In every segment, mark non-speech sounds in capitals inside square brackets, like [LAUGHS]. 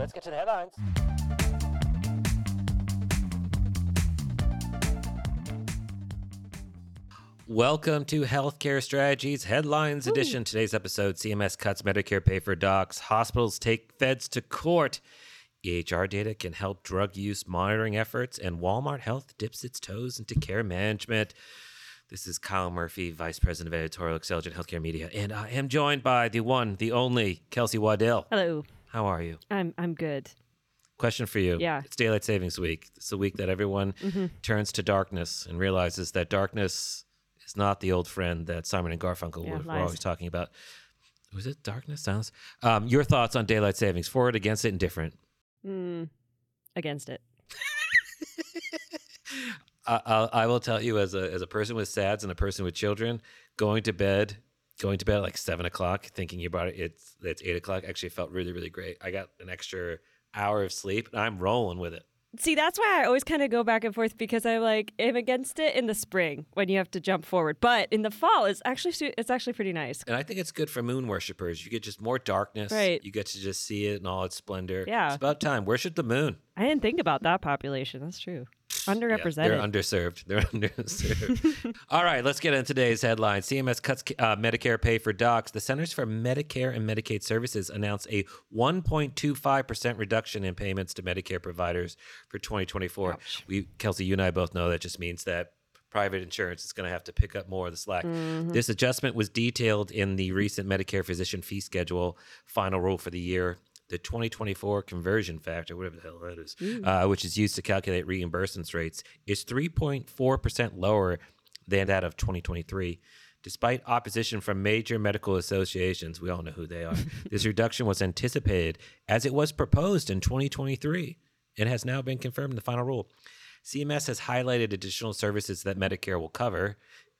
Let's get to the headlines. Welcome to Healthcare Strategies Headlines Edition. Today's episode CMS cuts Medicare pay for docs, hospitals take feds to court. EHR data can help drug use monitoring efforts, and Walmart Health dips its toes into care management. This is Kyle Murphy, Vice President of Editorial excellence Xtelligent Healthcare Media, and I am joined by the one, the only Kelsey Waddell. Hello. How are you? I'm I'm good. Question for you. Yeah. It's Daylight Savings Week. It's the week that everyone turns to darkness and realizes that darkness is not the old friend that Simon and Garfunkel Yeah, were, were always talking about. Was it darkness? Sounds. Um, your thoughts on daylight savings? For it, against it, indifferent. Mm, against it. [LAUGHS] I, I'll, I will tell you, as a as a person with SADS and a person with children, going to bed, going to bed at like seven o'clock, thinking about it, it's it's eight o'clock. Actually, felt really really great. I got an extra hour of sleep, and I'm rolling with it. See, that's why I always kind of go back and forth because I like am against it in the spring when you have to jump forward, but in the fall it's actually it's actually pretty nice. And I think it's good for moon worshippers. You get just more darkness. Right. You get to just see it in all its splendor. Yeah. It's about time. Worship the moon. I didn't think about that population. That's true. Yeah, Underrepresented. [LAUGHS] they're underserved. They're [LAUGHS] underserved. all right, let's get into today's headline. CMS cuts uh, Medicare pay for docs. The Centers for Medicare and Medicaid Services announced a 1.25% reduction in payments to Medicare providers for 2024. We, Kelsey, you and I both know that just means that private insurance is going to have to pick up more of the slack. This adjustment was detailed in the recent Medicare physician fee schedule final rule for the year. The 2024 conversion factor, whatever the hell that is, uh, which is used to calculate reimbursement rates, is 3.4% lower than that of 2023. Despite opposition from major medical associations, we all know who they are, [LAUGHS] this reduction was anticipated as it was proposed in 2023 and has now been confirmed in the final rule. CMS has highlighted additional services that Medicare will cover.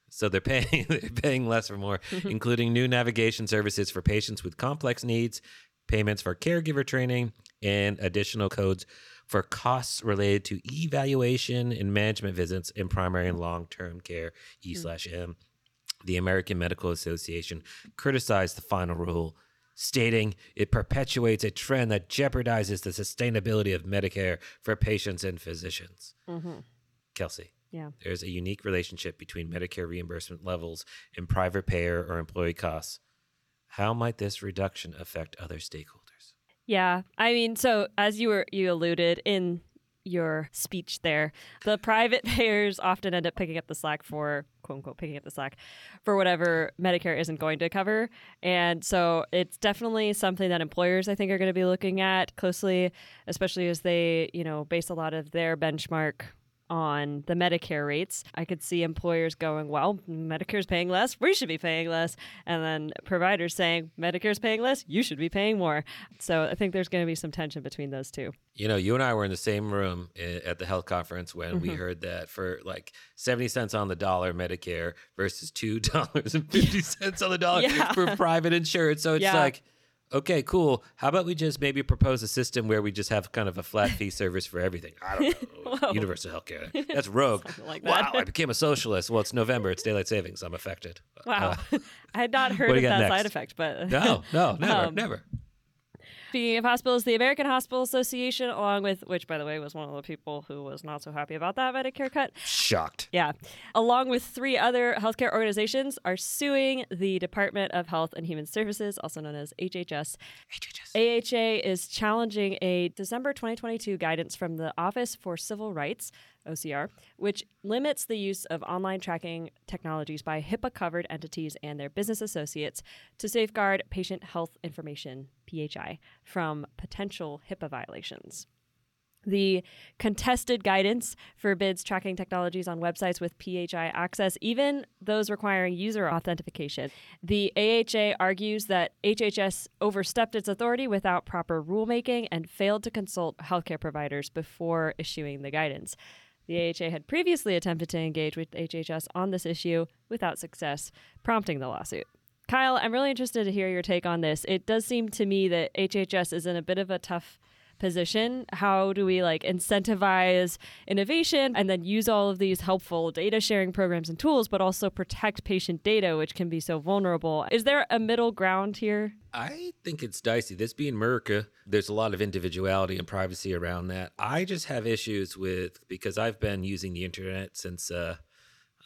So they're paying [LAUGHS] they're paying less for more, [LAUGHS] including new navigation services for patients with complex needs, payments for caregiver training, and additional codes for costs related to evaluation and management visits in primary and long-term care, E hmm. slash M. The American Medical Association criticized the final rule, stating it perpetuates a trend that jeopardizes the sustainability of Medicare for patients and physicians. Mm-hmm. Kelsey, yeah. there's a unique relationship between Medicare reimbursement levels and private payer or employee costs. How might this reduction affect other stakeholders? Yeah. I mean, so as you were you alluded in your speech there, the private [LAUGHS] payers often end up picking up the slack for quote unquote picking up the slack for whatever Medicare isn't going to cover. And so it's definitely something that employers I think are going to be looking at closely, especially as they, you know, base a lot of their benchmark on the Medicare rates. I could see employers going, well, Medicare's paying less, we should be paying less. And then providers saying, Medicare's paying less, you should be paying more. So I think there's going to be some tension between those two. You know, you and I were in the same room at the health conference when Mm-hmm. we heard that for like 70 cents on the dollar Medicare versus $2.50 [LAUGHS] on the dollar [LAUGHS] Yeah. for private insurance. So it's Yeah. like, okay, cool. How about we just maybe propose a system where we just have kind of a flat fee service for everything? I don't [LAUGHS] know. Universal healthcare. That's rogue. Like wow. I became a socialist. Well, it's November. It's daylight savings. I'm affected. Wow. Uh, [LAUGHS] I had not heard of that next? side effect, but no, no, [LAUGHS] never, Um, never. Speaking of hospitals, the American Hospital Association, along with which, by the way, was one of the people who was not so happy about that Medicare cut, Shocked. Yeah. Along with three other healthcare organizations, are suing the Department of Health and Human Services, also known as HHS. HHS. AHA is challenging a December 2022 guidance from the Office for Civil Rights, OCR, which limits the use of online tracking technologies by HIPAA covered entities and their business associates to safeguard patient health information, PHI, from potential HIPAA violations. The contested guidance forbids tracking technologies on websites with PHI access, even those requiring user authentication. The AHA argues that HHS overstepped its authority without proper rulemaking and failed to consult healthcare providers before issuing the guidance. The AHA had previously attempted to engage with HHS on this issue without success, prompting the lawsuit. Kyle, I'm really interested to hear your take on this. It does seem to me that HHS is in a bit of a tough position. How do we like incentivize innovation and then use all of these helpful data sharing programs and tools, but also protect patient data, which can be so vulnerable? Is there a middle ground here? I think it's dicey. This being America, there's a lot of individuality and privacy around that. I just have issues with because I've been using the internet since uh,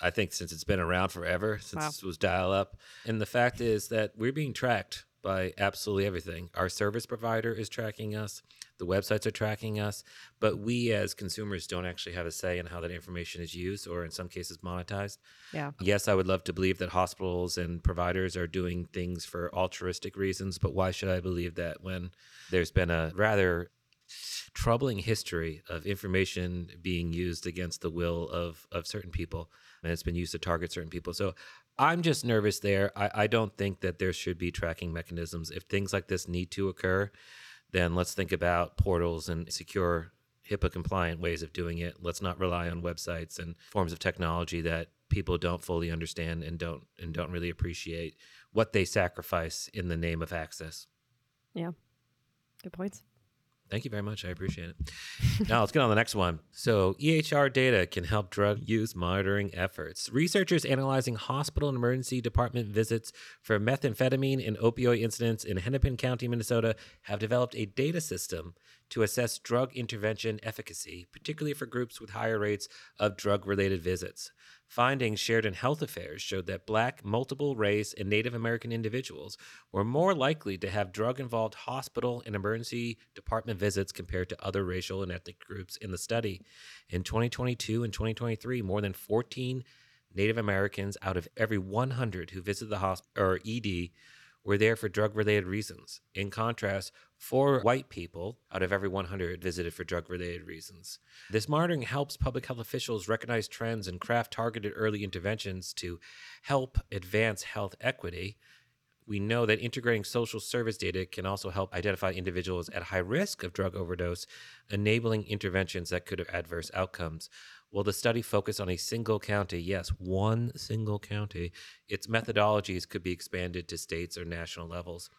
I think since it's been around forever, since Wow. it was dial up. And the fact is that we're being tracked by absolutely everything. Our service provider is tracking us, the websites are tracking us, but we as consumers don't actually have a say in how that information is used or in some cases monetized. Yeah. Yes, I would love to believe that hospitals and providers are doing things for altruistic reasons, but why should I believe that when there's been a rather troubling history of information being used against the will of, of certain people and it's been used to target certain people. So I'm just nervous there. I, I don't think that there should be tracking mechanisms. If things like this need to occur, then let's think about portals and secure HIPAA compliant ways of doing it. Let's not rely on websites and forms of technology that people don't fully understand and don't and don't really appreciate what they sacrifice in the name of access. Yeah. Good points. Thank you very much. I appreciate it. now let's get on the next one. So, EHR data can help drug use monitoring efforts. Researchers analyzing hospital and emergency department visits for methamphetamine and opioid incidents in Hennepin County, Minnesota, have developed a data system to assess drug intervention efficacy, particularly for groups with higher rates of drug related visits. Findings shared in Health Affairs showed that Black, multiple race, and Native American individuals were more likely to have drug involved hospital and emergency department visits compared to other racial and ethnic groups in the study. In 2022 and 2023, more than 14 Native Americans out of every 100 who visited the hospital or ED were there for drug related reasons. In contrast, four white people out of every 100 visited for drug related reasons. This monitoring helps public health officials recognize trends and craft targeted early interventions to help advance health equity. We know that integrating social service data can also help identify individuals at high risk of drug overdose, enabling interventions that could have adverse outcomes. Will the study focus on a single county? Yes, one single county. Its methodologies could be expanded to states or national levels.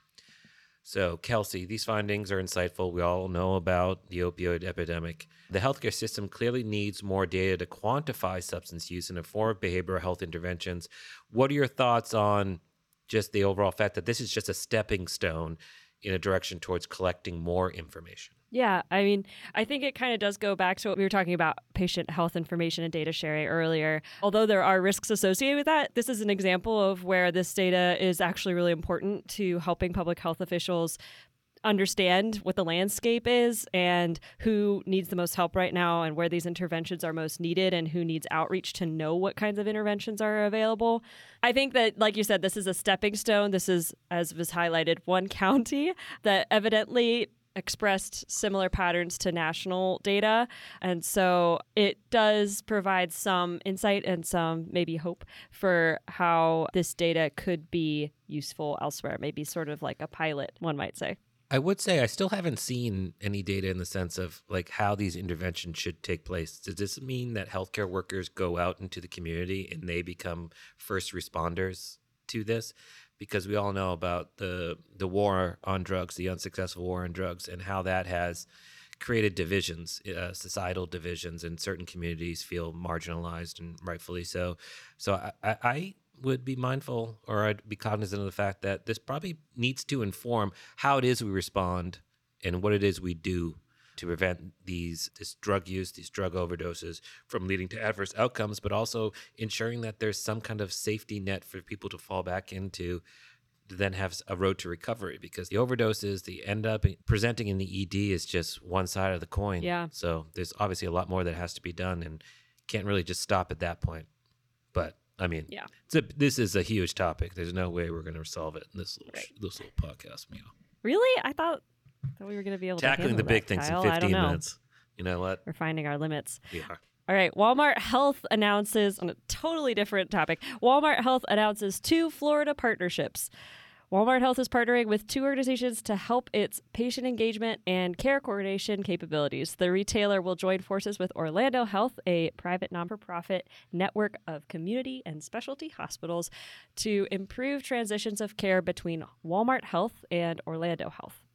So, Kelsey, these findings are insightful. We all know about the opioid epidemic. The healthcare system clearly needs more data to quantify substance use and inform behavioral health interventions. What are your thoughts on just the overall fact that this is just a stepping stone in a direction towards collecting more information? Yeah, I mean, I think it kind of does go back to what we were talking about patient health information and data sharing earlier. Although there are risks associated with that, this is an example of where this data is actually really important to helping public health officials understand what the landscape is and who needs the most help right now and where these interventions are most needed and who needs outreach to know what kinds of interventions are available. I think that, like you said, this is a stepping stone. This is, as was highlighted, one [LAUGHS] county that evidently expressed similar patterns to national data. And so it does provide some insight and some maybe hope for how this data could be useful elsewhere, maybe sort of like a pilot, one might say. I would say I still haven't seen any data in the sense of like how these interventions should take place. Does this mean that healthcare workers go out into the community and they become first responders to this? Because we all know about the the war on drugs, the unsuccessful war on drugs, and how that has created divisions, uh, societal divisions, and certain communities feel marginalized and rightfully so. So I, I, I would be mindful or I'd be cognizant of the fact that this probably needs to inform how it is we respond and what it is we do to prevent these this drug use, these drug overdoses from leading to adverse outcomes, but also ensuring that there's some kind of safety net for people to fall back into to then have a road to recovery because the overdoses the end up presenting in the ED is just one side of the coin. Yeah. So there's obviously a lot more that has to be done and can't really just stop at that point. But I mean, Yeah. it's a, this is a huge topic. There's no way we're going to resolve it in this little Right. this little podcast. Meow. Really? I thought, that we were going to be able to Tackling the big that, things Kyle. in 15 minutes. You know what? We're finding our limits. We are. All right, Walmart Health announces on a totally different topic. Walmart Health announces two Florida partnerships. Walmart Health is partnering with two organizations to help its patient engagement and care coordination capabilities. The retailer will join forces with Orlando Health, a private non for profit network of community and specialty hospitals, to improve transitions of care between Walmart Health and Orlando Health.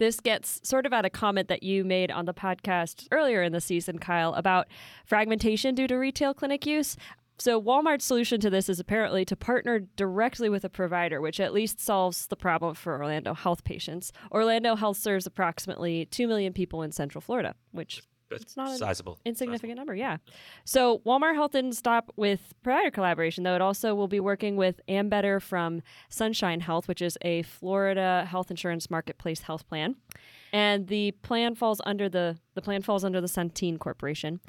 This gets sort of at a comment that you made on the podcast earlier in the season, Kyle, about fragmentation due to retail clinic use. So, Walmart's solution to this is apparently to partner directly with a provider, which at least solves the problem for Orlando Health patients. Orlando Health serves approximately 2 million people in Central Florida, which That's It's not an sizable. insignificant number, yeah. So Walmart Health didn't stop with provider collaboration, though. It also will be working with Ambetter from Sunshine Health, which is a Florida health insurance marketplace health plan, and the plan falls under the the plan falls under the Centene Corporation.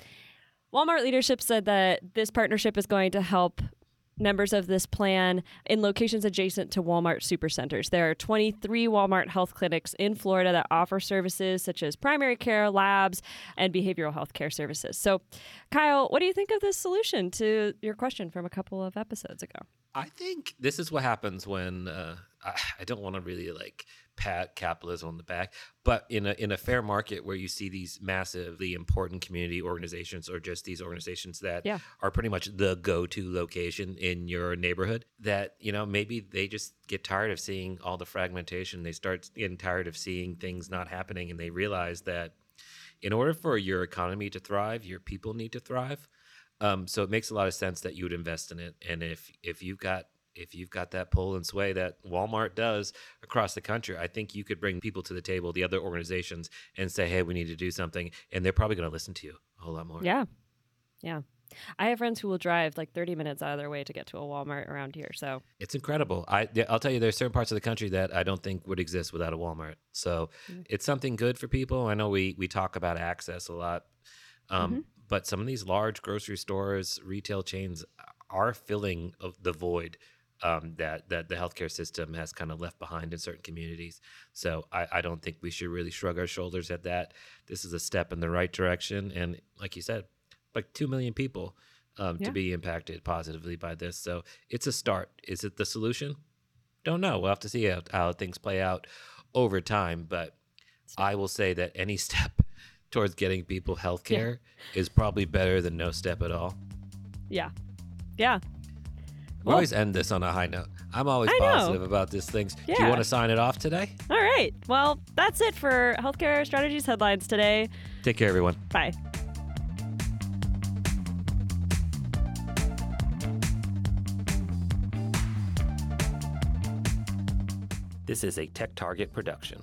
Walmart leadership said that this partnership is going to help members of this plan in locations adjacent to Walmart supercenters. There are 23 Walmart health clinics in Florida that offer services such as primary care, labs, and behavioral health care services. So, Kyle, what do you think of this solution to your question from a couple of episodes ago? I think this is what happens when uh, I, I don't want to really like pat capitalism on the back, but in a in a fair market where you see these massively important community organizations or just these organizations that Yeah. are pretty much the go-to location in your neighborhood, that you know maybe they just get tired of seeing all the fragmentation. They start getting tired of seeing things not happening, and they realize that in order for your economy to thrive, your people need to thrive. Um, so it makes a lot of sense that you would invest in it. And if if you've got if you've got that pull and sway that Walmart does across the country, I think you could bring people to the table, the other organizations, and say, "Hey, we need to do something," and they're probably going to listen to you a whole lot more. Yeah. Yeah. I have friends who will drive like 30 minutes out of their way to get to a Walmart around here. So, It's incredible. I, I'll tell you, there's certain parts of the country that I don't think would exist without a Walmart. So Mm. it's something good for people. I know we we talk about access a lot, um, Mhm. but some of these large grocery stores, retail chains are filling of the void um, that that the healthcare system has kind of left behind in certain communities. So I, I don't think we should really shrug our shoulders at that. This is a step in the right direction, and like you said, like two million people um, Yeah. to be impacted positively by this. So it's a start. Is it the solution? Don't know. We'll have to see how, how things play out over time. But I will say that any [LAUGHS] step towards getting people health care is probably better than no step at all. yeah. Yeah. We Well- always end this on a high note. I'm always I know. positive about these things. Do you want to sign it off today? All right. Well, that's it for Healthcare Strategies headlines today. Take care, everyone. Bye. This is a TechTarget production.